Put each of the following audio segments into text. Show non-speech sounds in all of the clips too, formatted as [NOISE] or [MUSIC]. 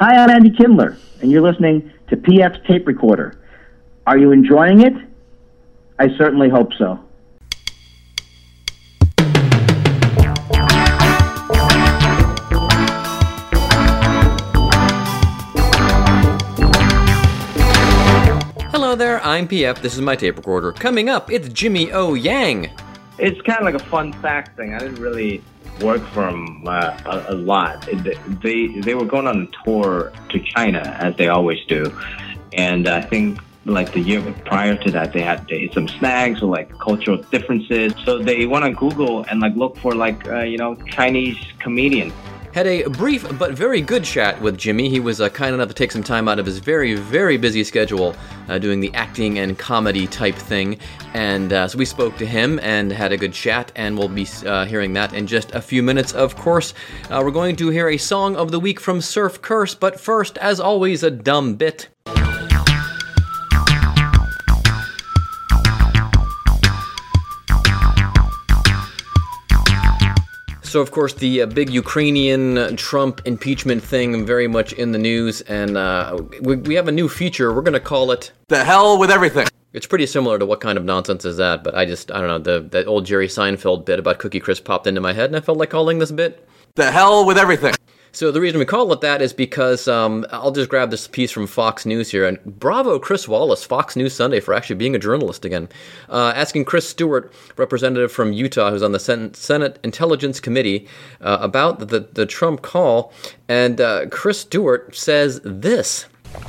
Hi, I'm Andy Kindler, and you're listening to PF's Tape Recorder. Are you enjoying it? I certainly hope so. Hello there, I'm PF. This is my tape recorder. Coming up, it's Jimmy O Yang. It's kind of like a fun fact thing. I didn't really work from uh, a, a, lot. They they were going on a tour to China as they always do, and I think like the year prior to that they had they, some snags or like cultural differences. So they went on Google and like look for like uh, you know Chinese comedians had a brief but very good chat with Jimmy. He was uh, kind enough to take some time out of his very, very busy schedule uh, doing the acting and comedy type thing. And uh, so we spoke to him and had a good chat, and we'll be uh, hearing that in just a few minutes. Of course, uh, we're going to hear a song of the week from Surf Curse, but first, as always, a dumb bit. So, of course, the uh, big Ukrainian uh, Trump impeachment thing very much in the news, and uh, we, we have a new feature. We're going to call it The Hell with Everything. It's pretty similar to what kind of nonsense is that, but I just, I don't know, the that old Jerry Seinfeld bit about Cookie Crisp popped into my head, and I felt like calling this bit The Hell with Everything. So the reason we call it that is because um, I'll just grab this piece from Fox News here, and bravo Chris Wallace, Fox News Sunday, for actually being a journalist again. Uh, asking Chris Stewart, representative from Utah, who's on the Senate Intelligence Committee, uh, about the, the Trump call, and uh, Chris Stewart says this.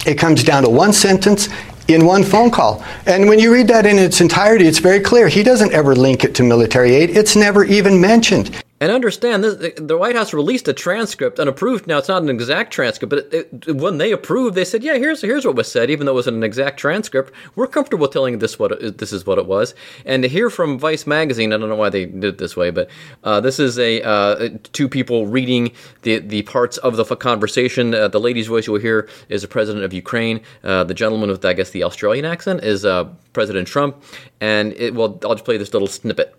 It comes down to one sentence in one phone call. And when you read that in its entirety, it's very clear. He doesn't ever link it to military aid. It's never even mentioned. And understand, this, the White House released a transcript, unapproved. Now, it's not an exact transcript, but it, it, when they approved, they said, "Yeah, here's here's what was said," even though it wasn't an exact transcript. We're comfortable telling this what it, this is what it was. And to hear from Vice magazine, I don't know why they did it this way, but uh, this is a uh, two people reading the the parts of the conversation. Uh, the lady's voice you will hear is the president of Ukraine. Uh, the gentleman with, I guess, the Australian accent is uh, President Trump. And it, well, I'll just play this little snippet.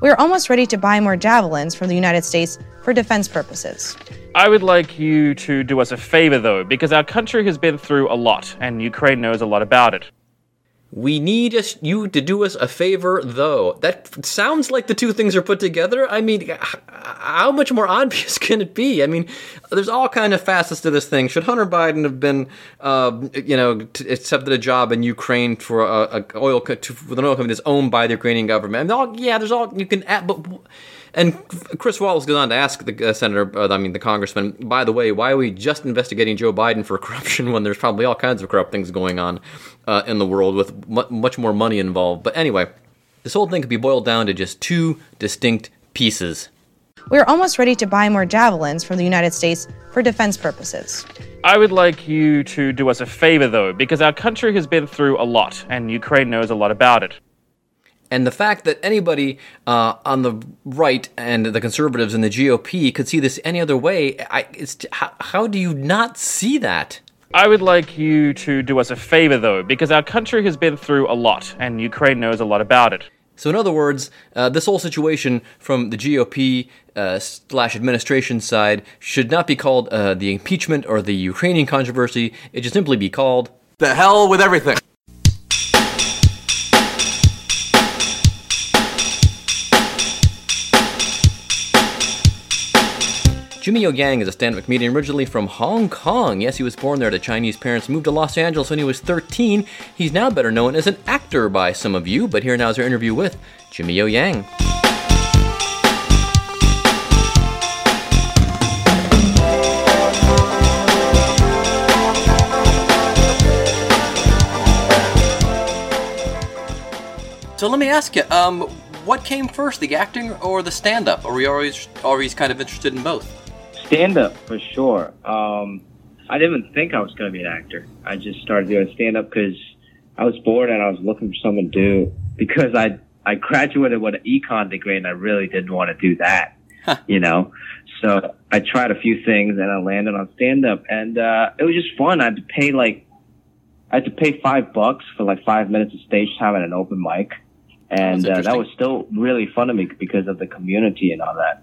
We are almost ready to buy more javelins from the United States for defense purposes. I would like you to do us a favor, though, because our country has been through a lot, and Ukraine knows a lot about it. We need you to do us a favor, though. That sounds like the two things are put together. I mean, how much more [LAUGHS] obvious can it be? I mean, there's all kind of facets to this thing. Should Hunter Biden have been, uh, you know, t- accepted a job in Ukraine for a, a oil co- to, an oil company that's owned by the Ukrainian government? I mean, all, yeah, there's all you can add, but and Chris Wallace goes on to ask the uh, senator, uh, I mean the congressman, by the way, why are we just investigating Joe Biden for [LAUGHS] corruption when there's probably all kinds of corrupt things going on uh, in the world with m- much more money involved? But anyway, this whole thing could be boiled down to just two distinct pieces. We are almost ready to buy more javelins from the United States for defense purposes. I would like you to do us a favor, though, because our country has been through a lot, and Ukraine knows a lot about it. And the fact that anybody uh, on the right and the conservatives and the GOP could see this any other way, I, how, how do you not see that? I would like you to do us a favor, though, because our country has been through a lot, and Ukraine knows a lot about it. So, in other words, uh, this whole situation from the GOP uh, slash administration side should not be called uh, the impeachment or the Ukrainian controversy. It should simply be called the hell with everything. Jimmy O Yang is a stand-up comedian originally from Hong Kong. Yes, he was born there to Chinese parents, moved to Los Angeles when he was 13. He's now better known as an actor by some of you, but here now is our interview with Jimmy O Yang. So let me ask you, um, what came first, the acting or the stand-up? Or were you always always kind of interested in both? Stand up for sure. Um, I didn't even think I was going to be an actor. I just started doing stand up because I was bored and I was looking for something to do because I I graduated with an econ degree and I really didn't want to do that, you know. So I tried a few things and I landed on stand up and uh, it was just fun. I had to pay like I had to pay five bucks for like five minutes of stage time at an open mic, and uh, that was still really fun to me because of the community and all that.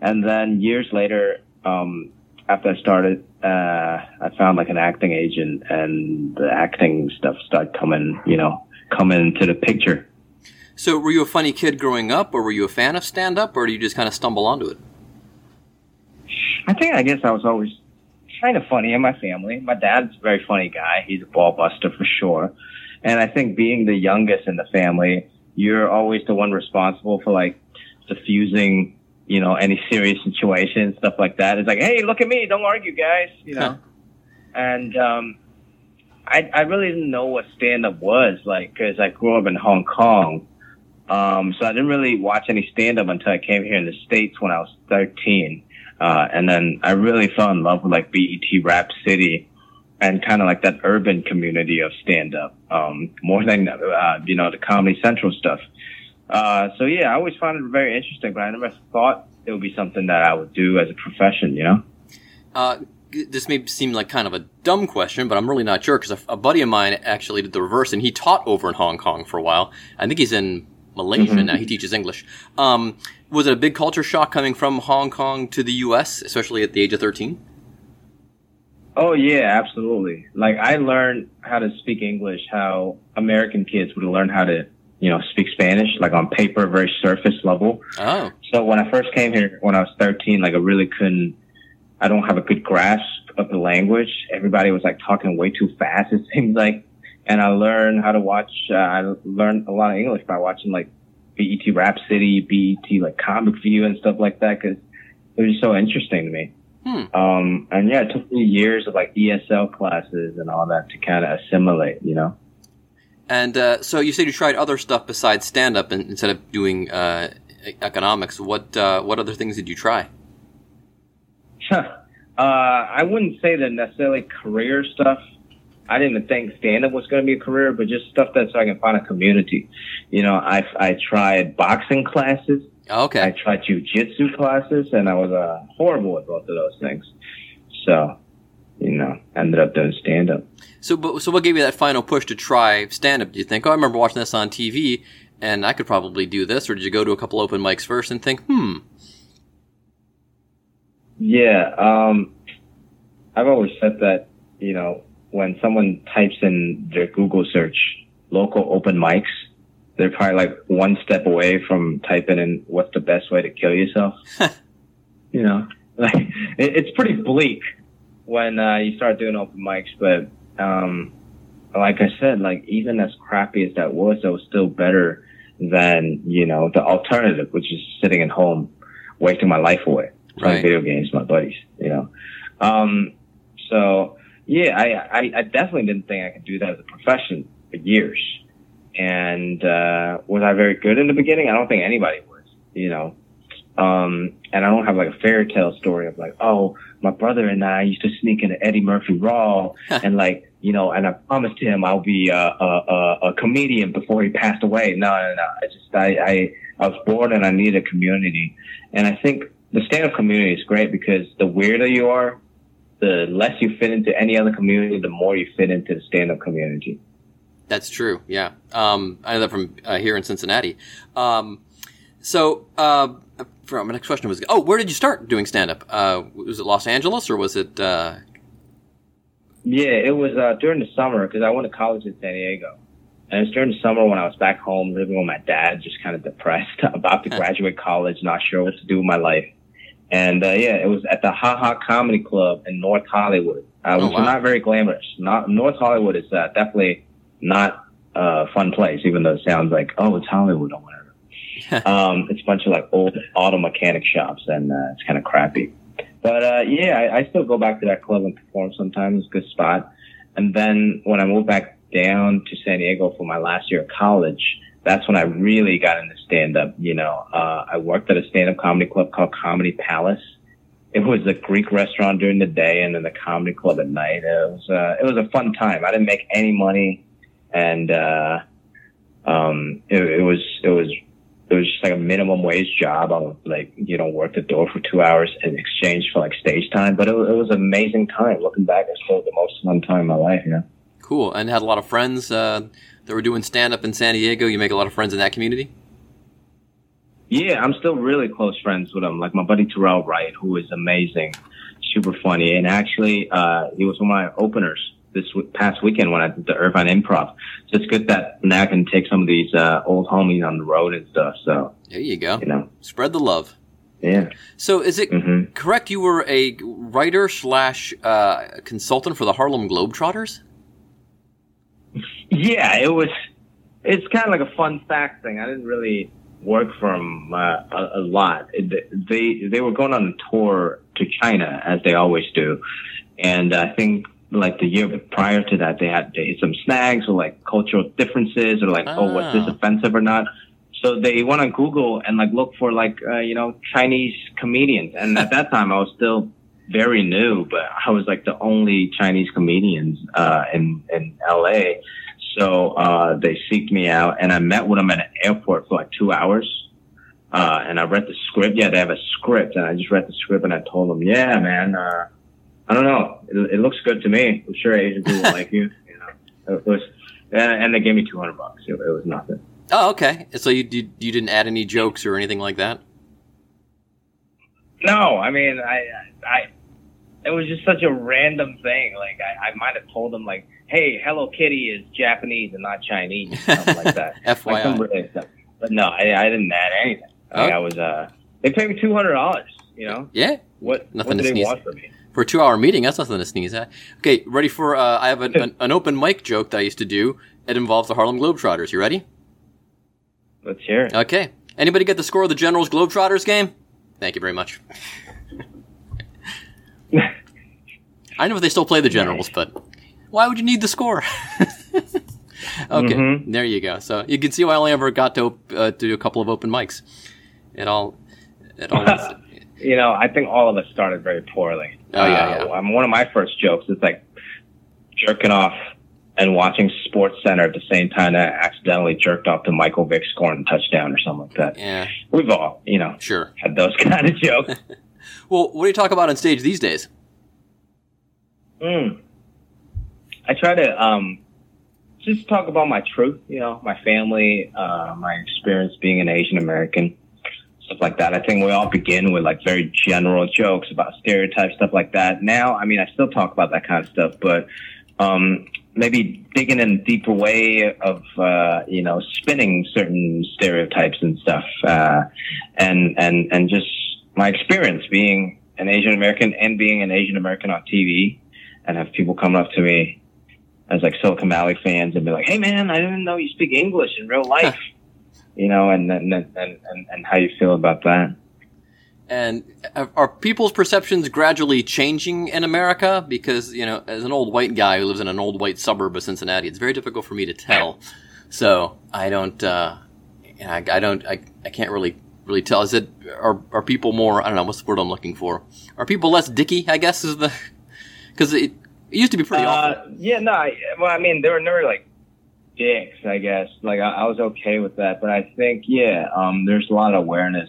And then years later, um, after I started, uh, I found like an acting agent, and the acting stuff started coming, you know, coming into the picture. So, were you a funny kid growing up, or were you a fan of stand up, or did you just kind of stumble onto it? I think I guess I was always kind of funny in my family. My dad's a very funny guy. He's a ball buster for sure. And I think being the youngest in the family, you're always the one responsible for like diffusing, you know, any serious situation, stuff like that. It's like, hey, look at me, don't argue, guys, you know. and um, I I really didn't know what stand up was like because I grew up in Hong Kong. Um, so I didn't really watch any stand up until I came here in the States when I was 13. Uh, and then I really fell in love with like BET Rap City and kind of like that urban community of stand up, um, more than, uh, you know, the Comedy Central stuff. Uh, so yeah, I always found it very interesting, but I never thought it would be something that I would do as a profession, you know? Uh, this may seem like kind of a dumb question, but I'm really not sure because a, a, buddy of mine actually did the reverse, and he taught over in Hong Kong for a while. I think he's in Malaysia mm-hmm. now. He teaches English. Um, was it a big culture shock coming from Hong Kong to the U.S., especially at the age of 13? Oh yeah, absolutely. Like I learned how to speak English, how American kids would learn how to, you know, speak Spanish, like on paper, very surface level. Oh. So when I first came here, when I was 13, like I really couldn't, I don't have a good grasp of the language. Everybody was like talking way too fast, [LAUGHS] it seems like. And I learned how to watch, uh, I learned a lot of English by watching like BET Rap City, BET like Comic View and stuff like that because it was just so interesting to me. Hmm. Um, and yeah, it took me years of like ESL classes and all that to kind of assimilate, you know. And uh, so you said you tried other stuff besides stand up instead of doing uh, economics. What uh, what other things did you try? [LAUGHS] uh, I wouldn't say that necessarily career stuff. I didn't think stand up was going to be a career, but just stuff that so I can find a community. You know, I, I tried boxing classes. Okay. I tried jujitsu classes and I was uh, horrible at both of those things. So, you know, ended up doing stand up. So, but, so what gave you that final push to try stand up? Do you think, oh, I remember watching this on TV and I could probably do this? Or did you go to a couple open mics first and think, hmm? Yeah. Um, I've always said that, you know, when someone types in their Google search local open mics, they're probably like one step away from typing in what's the best way to kill yourself. [LAUGHS] you know, like it, it's pretty bleak when uh, you start doing open mics, but um, like I said, like even as crappy as that was, that was still better than you know the alternative, which is sitting at home wasting my life away playing right. video games with my buddies. You know, um, so yeah, I, I, I definitely didn't think I could do that as a profession for years. And, uh, was I very good in the beginning? I don't think anybody was, you know. Um, and I don't have like a fairy tale story of like, oh, my brother and I used to sneak into Eddie Murphy Raw and like, you know, and I promised him I'll be a, a, a, a comedian before he passed away. No, no, no. I just, I, I, I was born and I need a community. And I think the stand-up community is great because the weirder you are, the less you fit into any other community, the more you fit into the stand-up community. That's true. Yeah, um, I know that from uh, here in Cincinnati. Um, so, uh, my next question was, oh, where did you start doing stand-up? Uh, was it Los Angeles or was it? Uh, yeah, it was uh, during the summer because I went to college in San Diego. And it was during the summer when I was back home living with my dad, just kind of depressed, [LAUGHS] about to graduate college, not sure what to do with my life. And uh, yeah, it was at the Ha Ha Comedy Club in North Hollywood, uh, oh, which wow. is not very glamorous. Not North Hollywood is uh, definitely not a fun place, even though it sounds like oh, it's Hollywood whatever. [LAUGHS] um, it's a bunch of like old auto mechanic shops, and uh, it's kind of crappy. But uh, yeah, I, I still go back to that club and perform sometimes. It's a good spot. And then when I moved back down to San Diego for my last year of college, that's when I really got into stand up. You know, uh, I worked at a stand up comedy club called Comedy Palace. It was a Greek restaurant during the day and then the comedy club at night. It was, uh, it was a fun time. I didn't make any money and, uh, um, it, it was, it was, it was just like a minimum wage job. I would like, you know, work the door for two hours in exchange for like stage time. But it, it was an amazing time. Looking back, it's still the most fun time in my life, know. Cool. And had a lot of friends, uh, that were doing stand up in San Diego? You make a lot of friends in that community? Yeah, I'm still really close friends with them. Like my buddy Terrell Wright, who is amazing. super funny. And actually, uh, he was one of my openers this past weekend when I did the Irvine Improv. So it's good that now I can take some of these uh, old homies on the road and stuff. So There you go. you know, Spread the love. yeah. So, is it Mhm. correct you were a writer slash uh, consultant for the Harlem Globetrotters? [LAUGHS] Yeah, it was. It's kind of like a fun fact thing. I didn't really work for uh, a, a lot. It, they they were going on a tour to China as they always do, and I think like the year prior to that they had they hit some snags or like cultural differences or like oh was this Ah. offensive or not. So they went on Google and like look for like uh, you know Chinese comedians, and at that time I was still very new, but I was like the only Chinese comedians uh, in in LA. So uh, they seeked me out, and I met with them at an airport for like two hours. Uh, and I read the script. Yeah, they have a script, and I just read the script, and I told them, "Yeah, man, uh, I don't know. It, it looks good to me. I'm sure Asian people [LAUGHS] like you. You know, it was." And, they gave me two hundred bucks. It, it was nothing. Oh, okay. So you you, you didn't add any jokes or anything like that? No, I mean, I, I, it was just such a random thing. Like, I, I might have told them, like, hey, Hello Kitty is Japanese and not Chinese, something like that. [LAUGHS] Like FYI. some really stuff. But no, I, I didn't add anything. I, mean, Oh. I was, uh, they paid me two hundred dollars. You know, Yeah. what? Nothing what to do they want from me? For a two hour meeting, that's nothing to sneeze at. Okay, ready for, uh, I have an, an, an open mic joke that I used to do. It involves the Harlem Globetrotters. You ready? Let's hear it. Okay. Anybody get the score of the Generals Globetrotters game? Thank you very much. [LAUGHS] I know if they still play the Generals, but why would you need the score? [LAUGHS] okay, Mhm. there you go. So you can see why I only ever got to uh, to do a couple of open mics. It all, it all. [LAUGHS] You know, I think all of us started very poorly. Oh, yeah, yeah. Um, one of my first jokes is like jerking off and watching Sports Center at the same time that I accidentally jerked off to Michael Vick scoring a touchdown or something like that. yeah, We've all, you know, sure. had those [LAUGHS] kind of jokes. [LAUGHS] Well, what do you talk about on stage these days? Mm. I try to um, just talk about my truth, you know, my family, uh, my experience being an Asian American, stuff like that. I think we all begin with like very general jokes about stereotypes, stuff like that. Now, I mean, I still talk about that kind of stuff, but um, maybe digging in a deeper way of uh, you know spinning certain stereotypes and stuff, uh, and and and just my experience being an Asian American and being an Asian American on TV, and have people come up to me as like Silicon Valley fans and be like, "Hey, man, I didn't know you speak English in real life," [LAUGHS] you know, and and and and, and how you feel about that. And are people's perceptions gradually changing in America? Because, you know, as an old white guy who lives in an old white suburb of Cincinnati, it's very difficult for me to tell. So I don't, uh, I, I don't, I, I can't really, really tell. Is it, are, are people more, I don't know, what's the word I'm looking for? Are people less dicky, I guess is the, cause it, it used to be pretty awful. Uh, yeah, no, I, well, I mean, there were never like dicks, I guess. Like, I, I was okay with that, but I think, yeah, um, there's a lot of awareness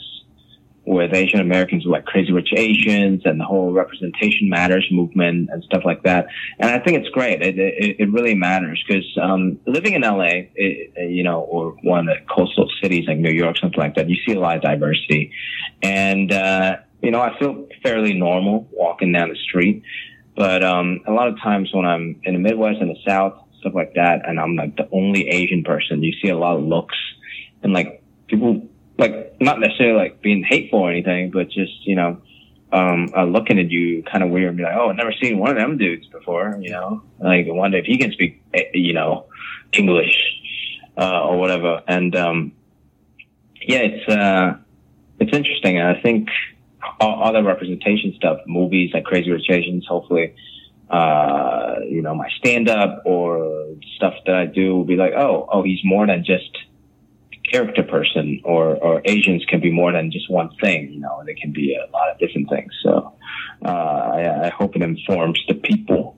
with Asian Americans, like Crazy Rich Asians and the whole representation matters movement and stuff like that. And I think it's great. It, it, it really matters because um, living in LA, it, you know, or one of the coastal cities like New York, something like that, you see a lot of diversity. And, uh, you know, I feel fairly normal walking down the street. But um, a lot of times when I'm in the Midwest and the South, stuff like that, and I'm like the only Asian person, you see a lot of looks and like people like not necessarily like being hateful or anything, but just you know um, uh, looking at you kind of weird and be like, oh, I've never seen one of them dudes before, you know. Like I wonder if he can speak, eh, you know, English uh, or whatever. And um, yeah, it's uh, it's interesting. And I think all, all the representation stuff, movies like Crazy Rich Asians, hopefully, uh, you know, my stand up or stuff that I do will be like, oh, oh, he's more than just a character person or, or Asians can be more than just one thing, you know, they can be a lot of different things. So, uh, I, I hope it informs the people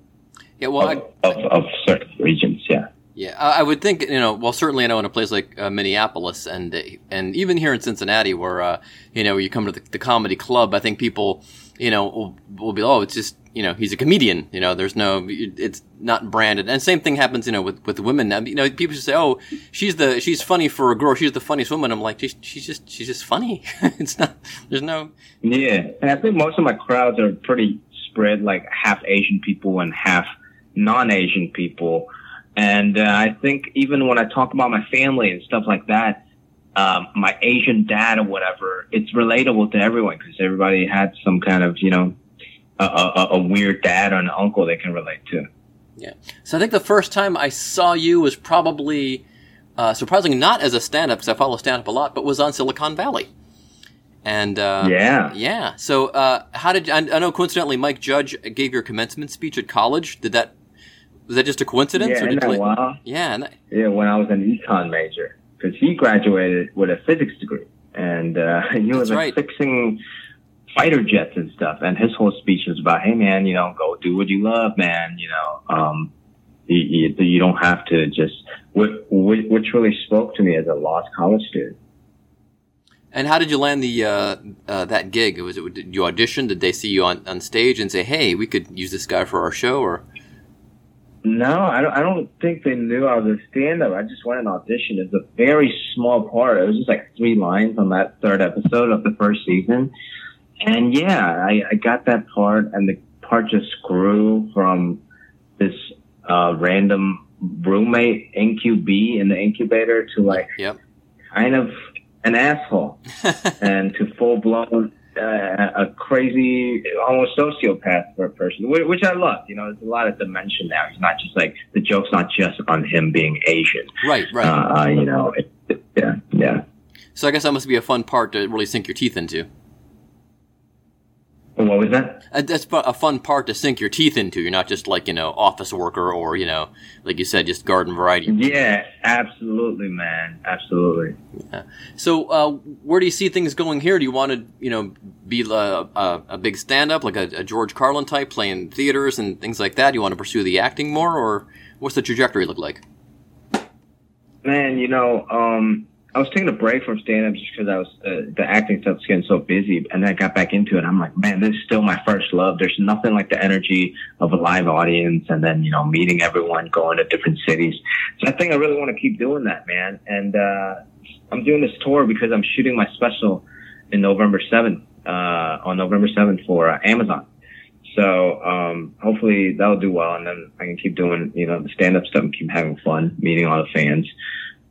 Yeah, well, I, of, of, of certain regions. Yeah. Yeah, I I would think you know. Well, certainly I know in a place like uh, Minneapolis and and even here in Cincinnati, where uh, you know you come to the, the comedy club, I think people you know will, will be oh it's just you know he's a comedian. You know, there's no it's not branded. And same thing happens you know with with women. Now, you know, people just say oh she's the she's funny for a girl. She's the funniest woman. I'm like she's, she's just she's just funny. [LAUGHS] it's not there's no Yeah. And I think most of my crowds are pretty spread like half Asian people and half non-Asian people. And uh, I think even when I talk about my family and stuff like that, um, my Asian dad or whatever, it's relatable to everyone because everybody had some kind of, you know, a, a, a weird dad or an uncle they can relate to. Yeah. So I think the first time I saw you was probably, uh, surprisingly not as a stand-up because I follow stand-up a lot, but was on Silicon Valley. And uh, Yeah. yeah. So uh, how did I, I know? Coincidentally, Mike Judge gave your commencement speech at college. Did that was that just a coincidence? Yeah, or did that you, yeah. That, Yeah, when I was an econ major, because he graduated with a physics degree, and uh, [LAUGHS] he was like, right. fixing fighter jets and stuff. And his whole speech was about, "Hey, man, you know, go do what you love, man. You know, um, you, you, you don't have to just." Which, which really spoke to me as a lost college student. and how did you land the uh, uh, that gig? Was it did you audition? Did they see you on, on stage and say, "Hey, we could use this guy for our show"? Or No, I don't. I don't think they knew I was a stand-up. I just went and auditioned. It's a very small part. It was just like three lines on that third episode of the first season, and yeah, I, I got that part, and the part just grew from this uh, random roommate NQB in the incubator to like yep. kind of an asshole, [LAUGHS] and to full blown. Uh, a crazy, almost sociopath for a person, which, I love. You know, there's a lot of dimension now. It's not just like the joke's not just on him being Asian. Right, right. Uh, you know, it, it- yeah, yeah. so I guess that must be a fun part to really sink your teeth into. What was that? Uh, That's a fun part to sink your teeth into. You're not just like you know office worker or you know like you said just garden variety. Yeah, absolutely, man, absolutely. So uh, where do you see things going here? Do you want to you know be a, a, a big stand up like a, a George Carlin type, playing theaters and things like that? Do you want to pursue the acting more, or what's the trajectory look like? Man, you know, um, I was taking a break from stand up just because I was uh, the acting stuff was getting so busy, and then I got back into it. I'm like, man, this is still my first love. There's nothing like the energy of a live audience, and then you know, meeting everyone, going to different cities. So I think I really want to keep doing that, man. And uh, I'm doing this tour because I'm shooting my special in November 7th, uh, on November 7th for uh, Amazon. So um, hopefully that'll do well, and then I can keep doing you know the stand up stuff and keep having fun, meeting all the fans.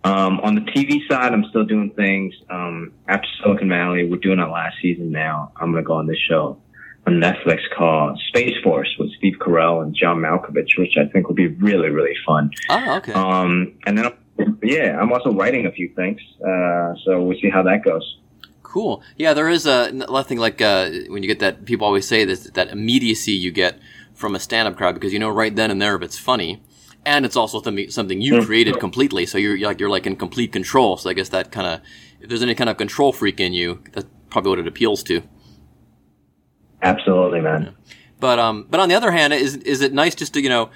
Um, on the TV side, I'm still doing things. Um, after Silicon Valley, we're doing our last season now. I'm gonna go on this show on Netflix called Space Force with Steve Carell and John Malkovich, which I think will be really really fun. Oh, okay. Um, and then yeah, I'm also writing a few things, uh, so we'll see how that goes. Cool. Yeah, there is a nothing like uh, when you get that. People always say this that immediacy you get from a stand-up crowd because you know right then and there if it's funny, and it's also something something you created completely. So you're like you're like in complete control. So I guess that kind of if there's any kind of control freak in you, that's probably what it appeals to. Absolutely, man. But um, but on the other hand, is is it nice just to you know,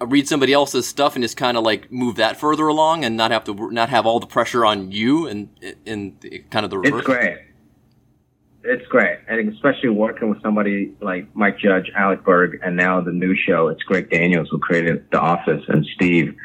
read somebody else's stuff and just kind of like move that further along and not have to not have all the pressure on you and in kind of the reverse. It's great. It's great, and especially working with somebody like Mike Judge, Alec Berg, and now the new show. It's Greg Daniels who created The Office, and Steve.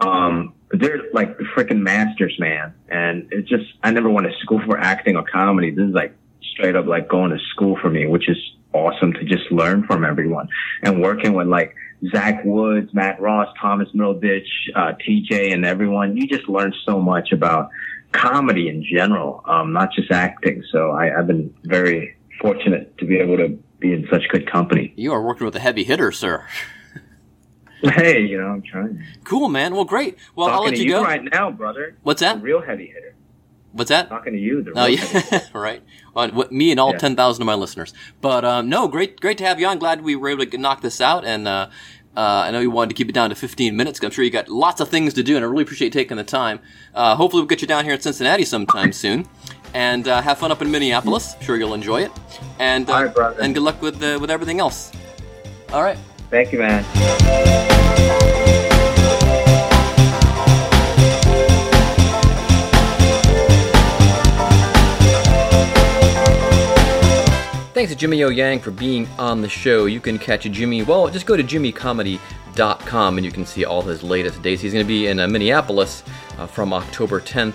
Um, they're like the freaking masters, man. And it's just I never went to school for acting or comedy. This is like straight up like going to school for me, which is awesome to just learn from everyone. And working with like Zach Woods, Matt Ross, Thomas Middleditch, uh, TJ, and everyone, you just learn so much about comedy in general, um, not just acting. So I, I've been very fortunate to be able to be in such good company. You are working with a heavy hitter, sir. Hey, you know, I'm trying. Cool, man. Well, great. Well, I'll let to you you go. right now, brother. What's The that? real heavy hitter. What's that? Talking to you, the real Oh yeah, [LAUGHS] right. Well, what- me and all Yeah. ten thousand of my listeners. But um, no, great, great to have you on. Glad we were able to knock this out. And uh, uh, I know you wanted to keep it down to fifteen minutes. 'cause I'm sure you got lots of things to do, and I really appreciate taking the time. Uh, hopefully, we'll get you down here in Cincinnati sometime soon. And uh, have fun up in Minneapolis. I'm Sure, you'll enjoy it. And uh, All right, brother. and good luck with uh, with everything else. All right. Thank you, man. Jimmy O Yang for being on the show. You can catch Jimmy, well, just go to jimmycomedy.com and you can see all his latest dates. He's going to be in uh, Minneapolis uh, from October 10th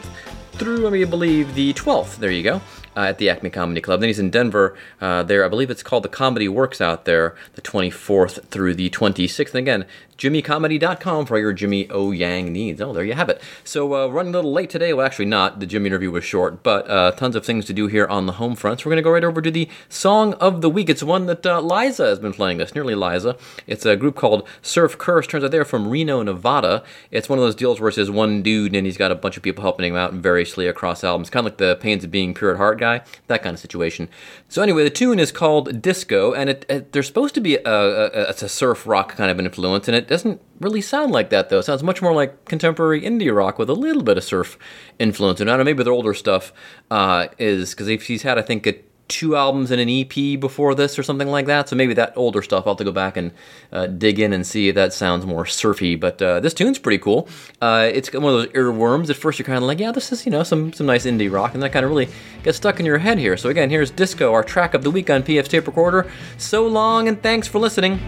through, I believe, the 12th. There you go. uh, at the Acme Comedy Club. Then he's in Denver. Uh, there, I believe it's called the Comedy Works out there, the 24th through the 26th. And again, jimmycomedy.com for your Jimmy O Yang needs. Oh, there you have it. So uh, running a little late today. Well, actually not. The Jimmy interview was short, but uh, tons of things to do here on the home front. So we're going to go right over to the song of the week. It's one that uh, Liza has been playing this, nearly Liza. It's a group called Surf Curse. Turns out they're from Reno, Nevada. It's one of those deals where it's just one dude and he's got a bunch of people helping him out variously across albums. Kind of like the Pains of Being Pure at Heart guy, that kind of situation. So anyway, the tune is called Disco, and it, it there's supposed to be a, a, a, surf rock kind of an influence, in it doesn't really sound like that though. It sounds much more like contemporary indie rock with a little bit of surf influence. And I don't know, maybe their older stuff uh, is because he's had, I think, a, two albums and an EP before this or something like that. So maybe that older stuff I'll have to go back and uh, dig in and see if that sounds more surfy. But uh, this tune's pretty cool. Uh, it's one of those earworms. At first you're kind of like, yeah, this is you know some some nice indie rock, and that kind of really gets stuck in your head here. So again, here's Disco, our track of the week on PF's tape recorder. So long and thanks for listening.